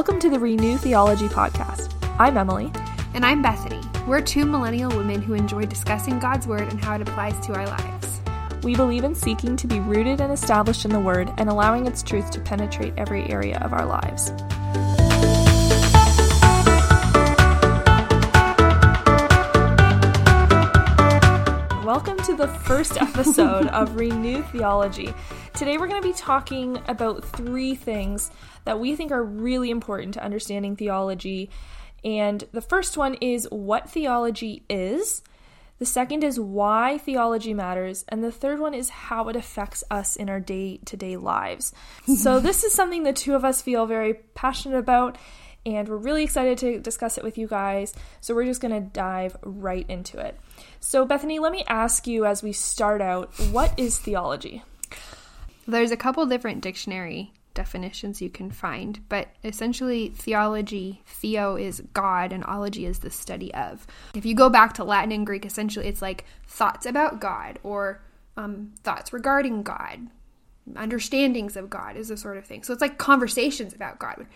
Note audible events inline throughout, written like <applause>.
Welcome to the Renew Theology Podcast. I'm Emily. And I'm Bethany. We're two millennial women who enjoy discussing God's Word and how it applies to our lives. We believe in seeking to be rooted and established in the Word and allowing its truth to penetrate every area of our lives. Welcome to the first <laughs> episode of Renew Theology. Today we're going to be talking about three things that we think are really important to understanding theology. And the first one is what theology is. The second is why theology matters. And the third one is how it affects us in our day to day lives. so, <laughs> this is something the two of us feel very passionate about. And we're really excited to discuss it with you guys. So, we're just going to dive right into it. So, Bethany, let me ask you as we start out what is theology? There's a couple different dictionary definitions you can find, but essentially, theology, theo is God, and ology is the study of. If you go back to Latin and Greek, essentially it's like thoughts about God or um, thoughts regarding God, understandings of God is the sort of thing. So it's like conversations about God.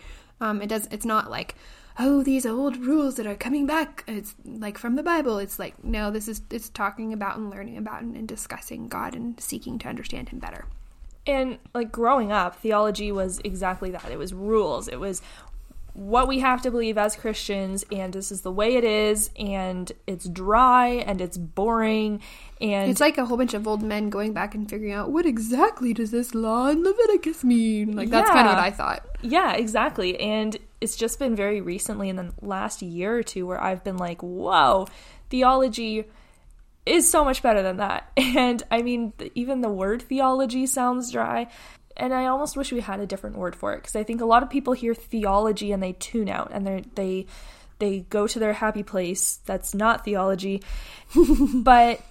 Um, it does. It's not like oh these old rules that are coming back it's like from the bible it's like no this is it's talking about and learning about and, and discussing god and seeking to understand him better and like growing up theology was exactly that it was rules it was what we have to believe as Christians, and this is the way it is, and it's dry and it's boring, and it's like a whole bunch of old men going back and figuring out what exactly does this law in Leviticus mean. Like that's yeah, kind of what I thought. Yeah, exactly. And it's just been very recently in the last year or two where I've been like, whoa, theology is so much better than that. <laughs> And I mean, even the word theology sounds dry and I almost wish we had a different word for it because I think a lot of people hear theology and they tune out and they they they go to their happy place that's not theology. <laughs> but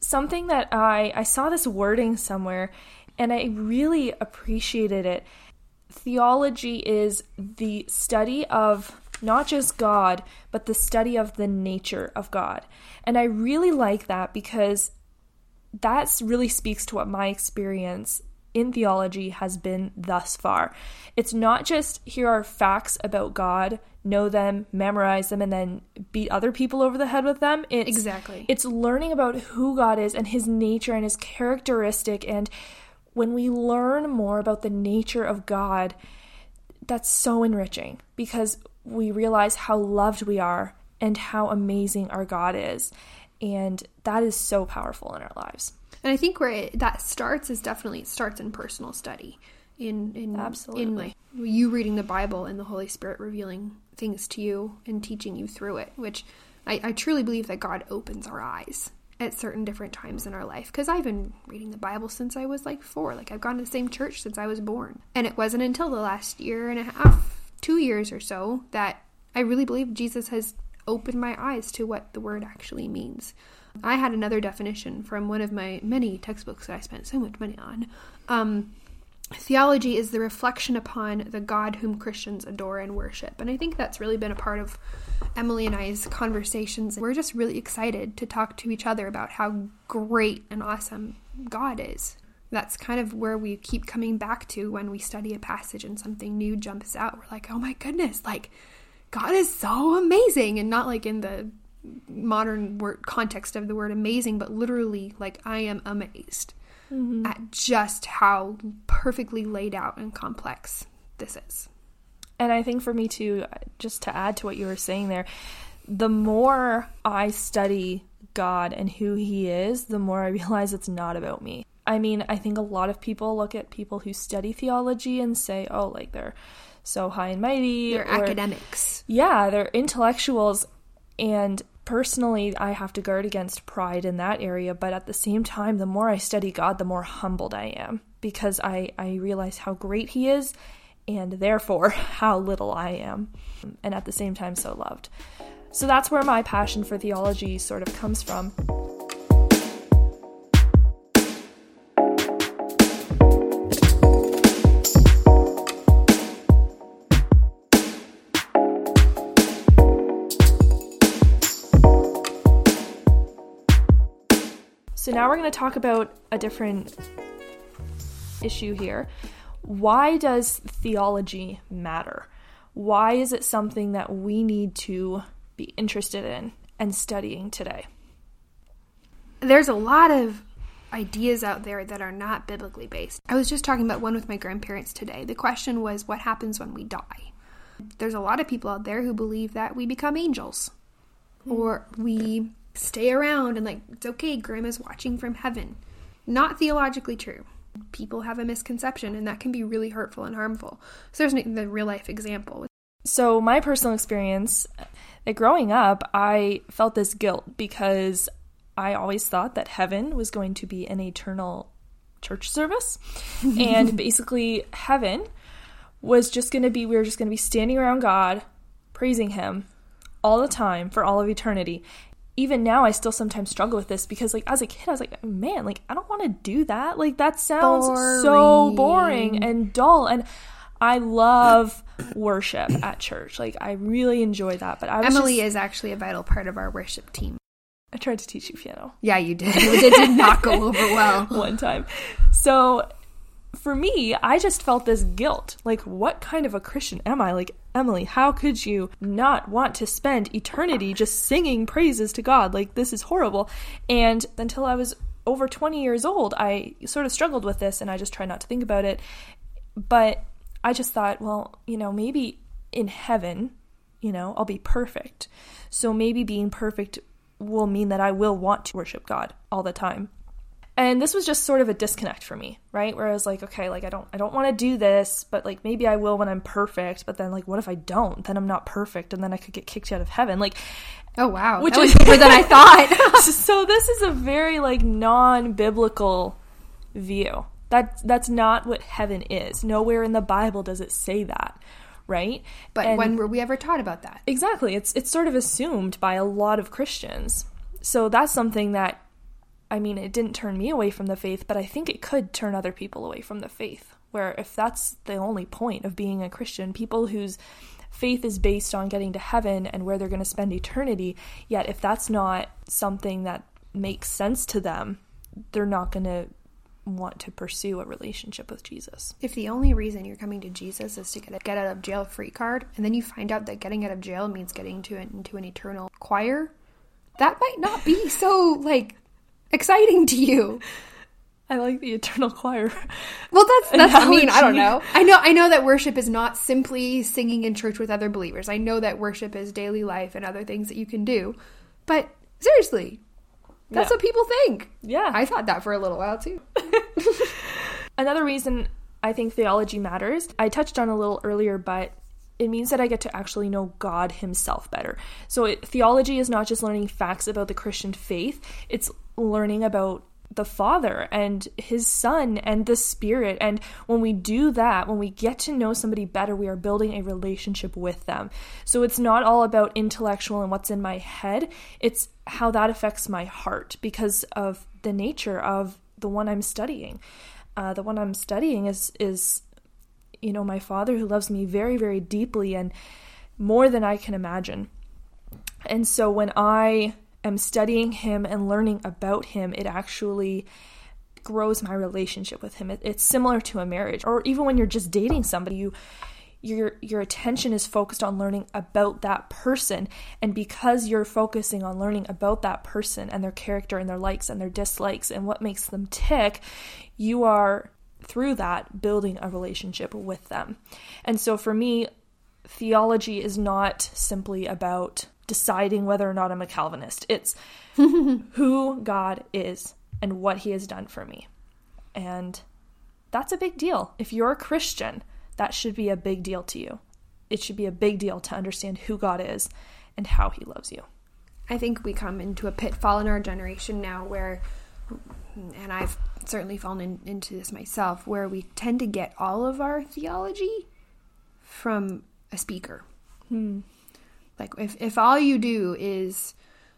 something that I I saw this wording somewhere and I really appreciated it. Theology is the study of not just God, but the study of the nature of God. And I really like that because that really speaks to what my experience in theology has been thus far. It's not just here are facts about God, know them, memorize them, and then beat other people over the head with them. It's, exactly. It's learning about who God is and his nature and his characteristic. And when we learn more about the nature of God, that's so enriching because we realize how loved we are and how amazing our God is. And that is so powerful in our lives. And I think where it, that starts is definitely it starts in personal study, in in absolutely in you reading the Bible and the Holy Spirit revealing things to you and teaching you through it. Which I, I truly believe that God opens our eyes at certain different times in our life because I've been reading the Bible since I was like four. Like I've gone to the same church since I was born, and it wasn't until the last year and a half, two years or so, that I really believe Jesus has opened my eyes to what the word actually means. I had another definition from one of my many textbooks that I spent so much money on. Um, theology is the reflection upon the God whom Christians adore and worship. And I think that's really been a part of Emily and I's conversations. We're just really excited to talk to each other about how great and awesome God is. That's kind of where we keep coming back to when we study a passage and something new jumps out. We're like, oh my goodness, like, God is so amazing. And not like in the modern word context of the word amazing, but literally, like, I am amazed mm-hmm. at just how perfectly laid out and complex this is. And I think for me too, just to add to what you were saying there, the more I study God and who He is, the more I <laughs> realize it's not about me. I mean, I think a lot of people look at people who study theology and say, oh, like they're so high and mighty. They're or, academics. Yeah, they're intellectuals. And personally I have to guard against pride in that area, but at the same time, the more I study God, the more humbled I am because I, I realize how great He is and therefore <laughs> how little I am, and at the same time, so loved. So that's where my passion for theology sort of comes from. So now we're going to talk about a different issue here. Why does theology matter? why is it something that we need to be interested in and studying today? There's a lot of ideas out there that are not biblically based. I was just talking about one with my grandparents today. The question was, what happens when we die? There's a lot of people out there who believe that we become angels hmm. or we stay around and, like, it's okay, grandma's watching from heaven. Not theologically true. People have a misconception, and that can be really hurtful and harmful. So, there's the real life example. So, my personal experience that growing up, I felt this guilt because I always thought that heaven was going to be an eternal church service. <laughs> and basically, heaven was just going to be, we were just going to be standing around God, praising Him all the time for all of eternity. Even now, I still sometimes struggle with this because, like, as a kid, I was like, man, like, I don't want to do that. Like, that sounds boring. so boring and dull. And I love worship <coughs> at church. Like, I really enjoy that. But I Emily just, is actually a vital part of our worship team. I tried to teach you piano. Yeah, you did. <laughs> It did not go over well. <laughs> One time. So for me, I just felt this guilt. Like, what kind of a Christian am I? Like, Emily, how could you not want to spend eternity just singing praises to God? Like, this is horrible. And until I was over 20 years old, I sort of struggled with this and I just tried not to think about it. But I just thought, well, you know, maybe in heaven, you know, I'll be perfect. So maybe being perfect will mean that I will want to worship God all the time. And this was just sort of a disconnect for me, right? Where I was like, okay, like I don't I don't want to do this, but like maybe I will when I'm perfect, but then like what if I don't? Then I'm not perfect and then I could get kicked out of heaven. Like Oh wow. Which is deeper than I thought. <laughs> <laughs> so this is a very like non-biblical view. That that's not what heaven is. Nowhere in the Bible does it say that right? But and when were we ever taught about that? Exactly. It's it's sort of assumed by a lot of Christians. So that's something that I mean, it didn't turn me away from the faith, but I think it could turn other people away from the faith. Where if that's the only point of being a Christian, people whose faith is based on getting to heaven and where they're going to spend eternity, yet if that's not something that makes sense to them, they're not going to want to pursue a relationship with Jesus. If the only reason you're coming to Jesus is to get a get out of jail free card, and then you find out that getting out of jail means getting to an, into an eternal choir, that might not be so like exciting to you. I like the eternal choir. Well, that's that's. I mean, I don't know. I know. I know that worship is not simply singing in church with other believers. I know that worship is daily life and other things that you can do. But seriously, that's yeah. what people think. Yeah. I thought that for a little while too. <laughs> Another reason I think theology matters, I touched on a little earlier, but it means that I get to actually know God Himself better. So, it, theology is not just learning facts about the Christian faith, it's learning about the Father and His Son and the Spirit. And when we do that, when we get to know somebody better, we are building a relationship with them. So it's not all about intellectual and what's in my head, it's how that affects my heart because of the nature of the one I'm studying. Uh, the one I'm studying is is you know my father who loves me very very deeply and more than I can imagine. And so when I am studying him and learning about him, it actually grows my relationship with him. It, it's similar to a marriage, or even when you're just dating somebody, you your your attention is focused on learning about that person and because you're focusing on learning about that person and their character and their likes and their dislikes and what makes them tick you are through that building a relationship with them and so for me theology is not simply about deciding whether or not I'm a Calvinist. It's <laughs> who God is and what he has done for me. And that's a big deal. If you're a Christian, that should be a big deal to you. It should be a big deal to understand who God is and how he loves you. I think we come into a pitfall in our generation now where, and I've certainly fallen in, into this myself, where we tend to get all of our theology from a speaker. Hmm. Like if if all you do is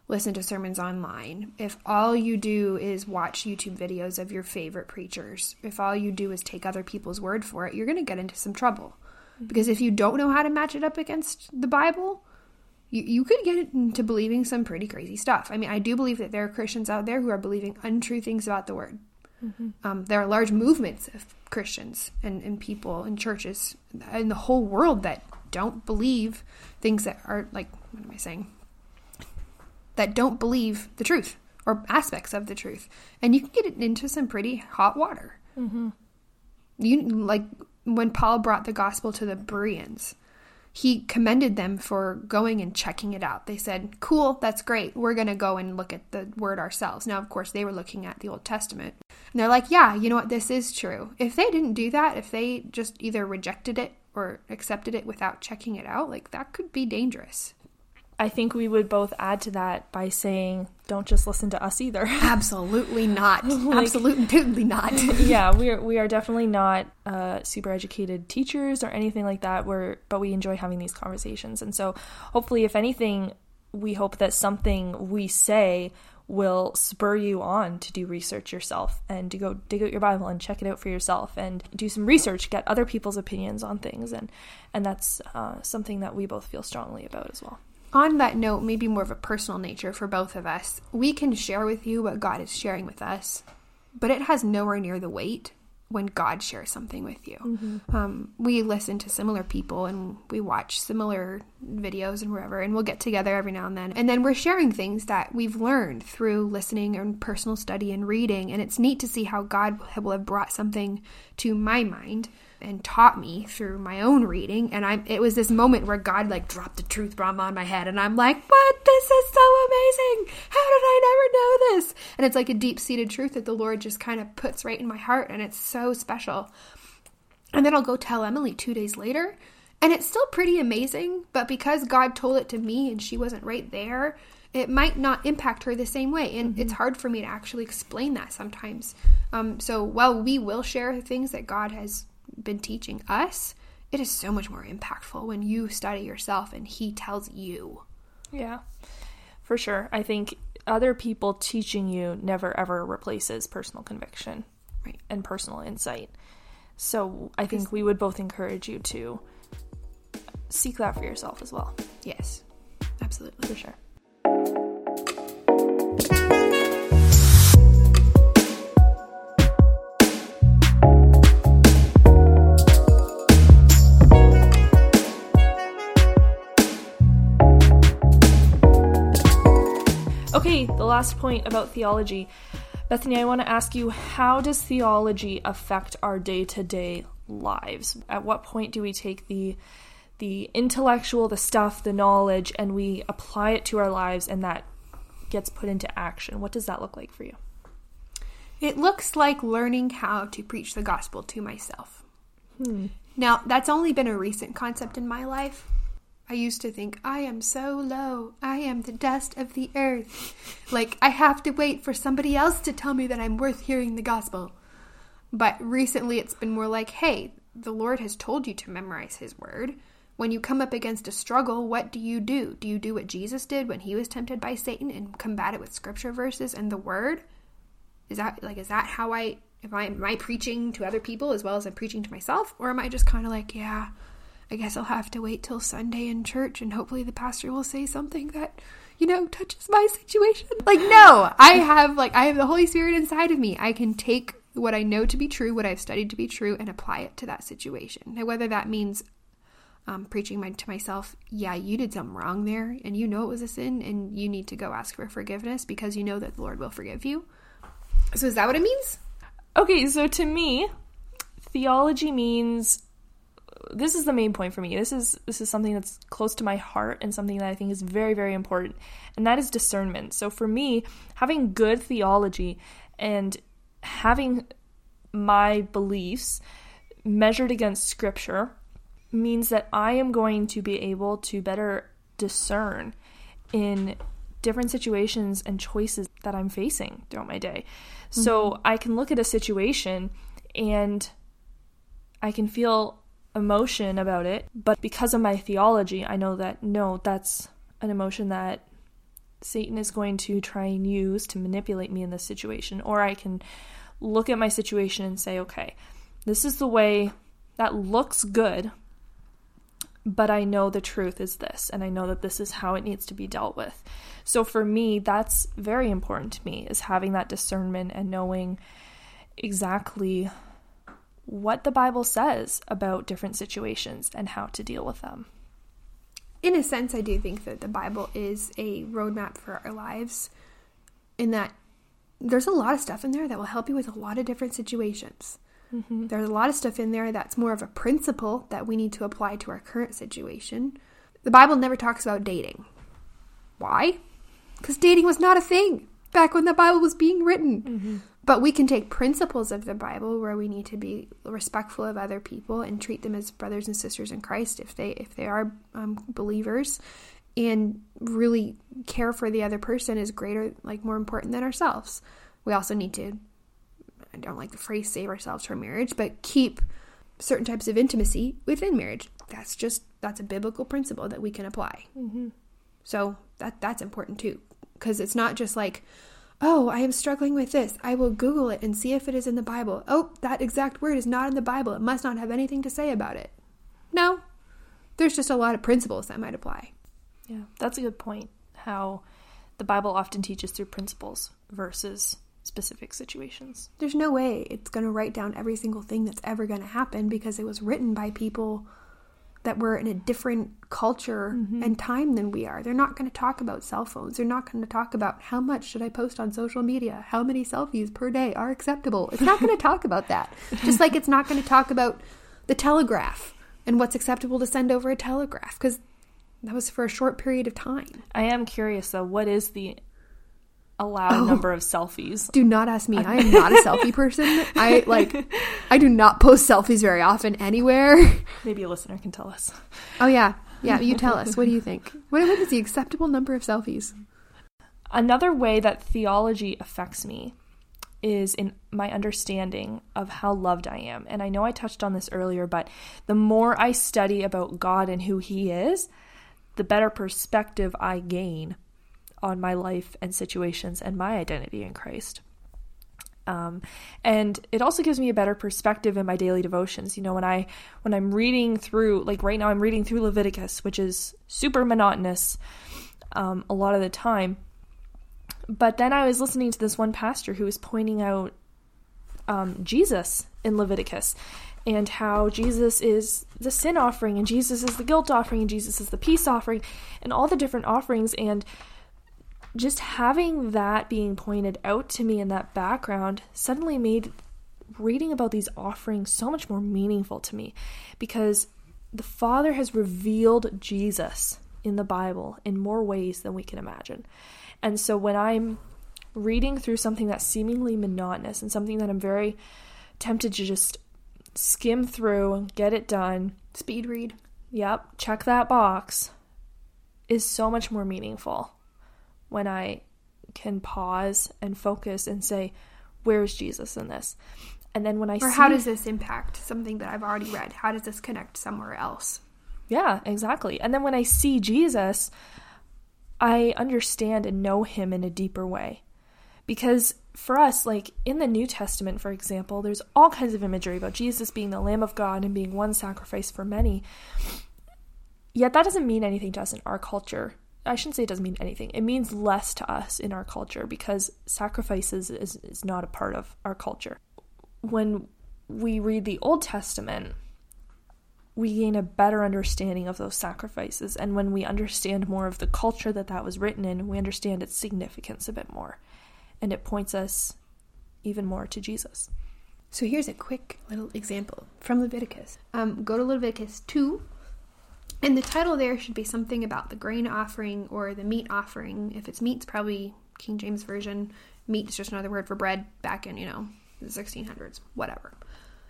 listen to sermons online, if all you do is watch YouTube videos of your favorite preachers, if all you do is take other people's word for it, you're going to get into some trouble. Because if you don't know how to match it up against the Bible, you, you could get into believing some pretty crazy stuff. I mean, I do believe that there are Christians out there who are believing untrue things about the word. Mm-hmm. Um, there are large movements of Christians and, and people and churches in the whole world that don't believe things that are like, what am I saying? That don't believe the truth or aspects of the truth. And you can get it into some pretty hot water. Mm-hmm. You like when Paul brought the gospel to the Bereans, he commended them for going and checking it out. They said, Cool, that's great. We're going to go and look at the word ourselves. Now, of course, they were looking at the Old Testament. And they're like, Yeah, you know what? This is true. If they didn't do that, if they just either rejected it or accepted it without checking it out, like that could be dangerous. I think we would both add to that by saying, don't just listen to us either. <laughs> Absolutely not. <laughs> like, Absolutely not. <laughs> yeah, we are we are definitely not uh, super educated teachers or anything like that. We're but we enjoy having these conversations, and so hopefully, if anything, we hope that something we say will spur you on to do research yourself and to go dig out your bible and check it out for yourself and do some research get other people's opinions on things and and that's uh, something that we both feel strongly about as well on that note, maybe more of a personal nature for both of us, we can share with you what God is sharing with us, but it has nowhere near the weight when God shares something with you. Mm-hmm. Um, we listen to similar people and we watch similar videos and wherever, and we'll get together every now and then. And then we're sharing things that we've learned through listening and personal study and reading. And it's neat to see how God will have brought something to my mind and taught me through my own reading and I it was this moment where God like dropped the truth bomb on my head and I'm like, "What? This is so amazing. How did I never know this?" And it's like a deep-seated truth that the Lord just kind of puts right in my heart and it's so special. And then I'll go tell Emily 2 days later and it's still pretty amazing, but because God told it to me and she wasn't right there, it might not impact her the same way. And mm-hmm. it's hard for me to actually explain that sometimes. Um, so while we will share things that God has been teaching us, it is so much more impactful when you study yourself and he tells you. Yeah, for sure. I think other people teaching you never ever replaces personal conviction right. and personal insight. So I think we would both encourage you to seek that for yourself as well. Yes, absolutely. For sure. The last point about theology. Bethany, I want to ask you how does theology affect our day to day lives? At what point do we take the the intellectual, the stuff, the knowledge, and we apply it to our lives and that gets put into action? What does that look like for you? It looks like learning how to preach the gospel to myself. Hmm. Now, that's only been a recent concept in my life. I used to think, I am so low. I am the dust of the earth. Like, I have to wait for somebody else to tell me that I'm worth hearing the gospel. But recently it's been more like, hey, the Lord has told you to memorize His word. When you come up against a struggle, what do you do? Do you do what Jesus did when he was tempted by Satan and combat it with scripture verses and the word? Is that like is that how I am I am I preaching to other people as well as I'm preaching to myself? Or am I just kind of like, yeah, I guess I'll have to wait till Sunday in church and hopefully the pastor will say something that, you know, touches my situation. Like, no, I have, like, I have the Holy Spirit inside of me. I can take what I know to be true, what I've studied to be true, and apply it to that situation. Now, whether that means um, preaching my, to myself, yeah, you did something wrong there, and you know it was a sin, and you need to go ask for forgiveness because you know that the Lord will forgive you. So, is that what it means? Okay, so to me, theology means this is the main point for me. This is this is something that's close to my heart and something that I think is very very important, and that is discernment. So for me, having good theology and having my beliefs measured against scripture means that I am going to be able to better discern in different situations and choices that I'm facing throughout my day. Mm-hmm. So I can look at a situation and I can feel emotion about it, but because of my theology, I know that no, that's an emotion that Satan is going to try and use to manipulate me in this situation. Or I can look at my situation and say, okay, this is the way that looks good, but I know the truth is this, and I know that this is how it needs to be dealt with. So for me, that's very important to me is having that discernment and knowing exactly what the Bible says about different situations and how to deal with them. in a sense, I do think that the Bible is a roadmap for our lives, in that there's a lot of stuff in there that will help you with a lot of different situations. Mm-hmm. There's a lot of stuff in there that's more of a principle that we need to apply to our current situation. The Bible never talks about dating. Why? Because dating was not a thing back when the Bible was being written. Mm-hmm. But we can take principles of the Bible where we need to be respectful of other people and treat them as brothers and sisters in Christ if they if they are um, believers, and really care for the other person is greater, like more important than ourselves. We also need to. I don't like the phrase "save ourselves from marriage," but keep certain types of intimacy within marriage. That's just that's a biblical principle that we can apply. Mm-hmm. So that that's important too, because it's not just like Oh, I am struggling with this. I will Google it and see if it is in the Bible. Oh, that exact word is not in the Bible. It must not have anything to say about it. No, there's just a lot of principles that might apply. Yeah, that's a good point. How the Bible often teaches through principles versus specific situations. There's no way it's going to write down every single thing that's ever going to happen because it was written by people that were in a different culture mm-hmm. and time than we are. They're not going to talk about cell phones. They're not going to talk about how much should I post on social media? How many selfies per day are acceptable? It's not going <laughs> to talk about that. Just like it's not going to talk about the telegraph and what's acceptable to send over a telegraph because that was for a short period of time. I am curious though, what is the allowed oh, number of selfies. Do not ask me. I am <laughs> not a selfie person. I like I do not post selfies very often anywhere. Maybe a listener can tell us. Oh yeah. Yeah, you tell us. What do you think? What is the acceptable number of selfies? Another way that theology affects me is in my understanding of how loved I am. And I know I touched on this earlier, but the more I study about God and who he is, the better perspective I gain on my life and situations and my identity in Christ. Um, and it also gives me a better perspective in my daily devotions. You know, when I when I'm reading through, like right now, I'm reading through Leviticus, which is super monotonous um, a lot of the time. But then I was listening to this one pastor who was pointing out um, Jesus in Leviticus and how Jesus is the sin offering and Jesus is the guilt offering and Jesus is the peace offering and all the different offerings and just having that being pointed out to me in that background suddenly made reading about these offerings so much more meaningful to me because the Father has revealed Jesus in the Bible in more ways than we can imagine. And so when I'm reading through something that's seemingly monotonous and something that I'm very tempted to just skim through get it done, speed read, yep, check that box, is so much more meaningful when I can pause and focus and say, where's Jesus in this? And then when I or see, how does this impact something that I've already read? How does this connect somewhere else? Yeah, exactly. And then when I see Jesus, I understand and know him in a deeper way. Because for us, like in the New Testament, for example, there's all kinds of imagery about Jesus being the Lamb of God and being one sacrifice for many. Yet that doesn't mean anything to us in our culture I shouldn't say it doesn't mean anything. It means less to us in our culture because sacrifices is, is not a part of our culture. When we read the Old Testament, we gain a better understanding of those sacrifices. And when we understand more of the culture that that was written in, we understand its significance a bit more. And it points us even more to Jesus. So here's a quick little example from Leviticus. Um, go to Leviticus 2, and the title there should be something about the grain offering or the meat offering. If it's meat, it's probably King James Version. Meat is just another word for bread back in, you know, the 1600s, whatever.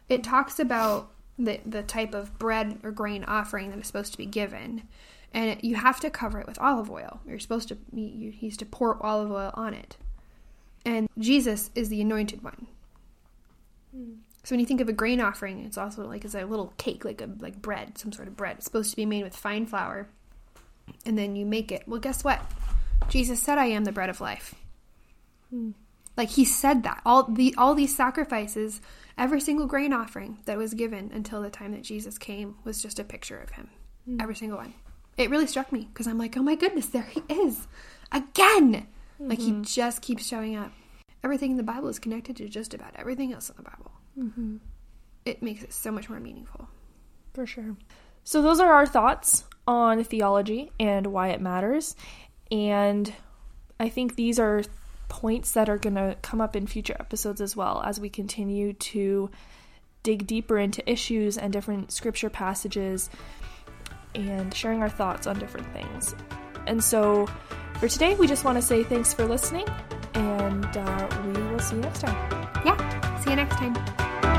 It talks about the, the type of bread or grain offering that is supposed to be given. And it, you have to cover it with olive oil. You're supposed to, you, he's to pour olive oil on it. And Jesus is the anointed one. Mm. So when you think of a grain offering, it's also like it's a little cake, like a like bread, some sort of bread. It's supposed to be made with fine flour, and then you make it. Well, guess what? Jesus said, "I am the bread of life." Hmm. Like he said that all the all these sacrifices, every single grain offering that was given until the time that Jesus came was just a picture of him. Hmm. Every single one. It really struck me because I'm like, oh my goodness, there he is again. Mm-hmm. Like he mm-hmm. just keeps showing up. Everything in the Bible is connected to just about everything else in the Bible. Mm-hmm. It makes it so much more meaningful. For sure. So, those are our thoughts on theology and why it matters. And I think these are points that are going to come up in future episodes as well as we continue to dig deeper into issues and different scripture passages and sharing our thoughts on different things. And so for today, we just want to say thanks for listening, and uh, we will see you next time. Yeah. See you next time.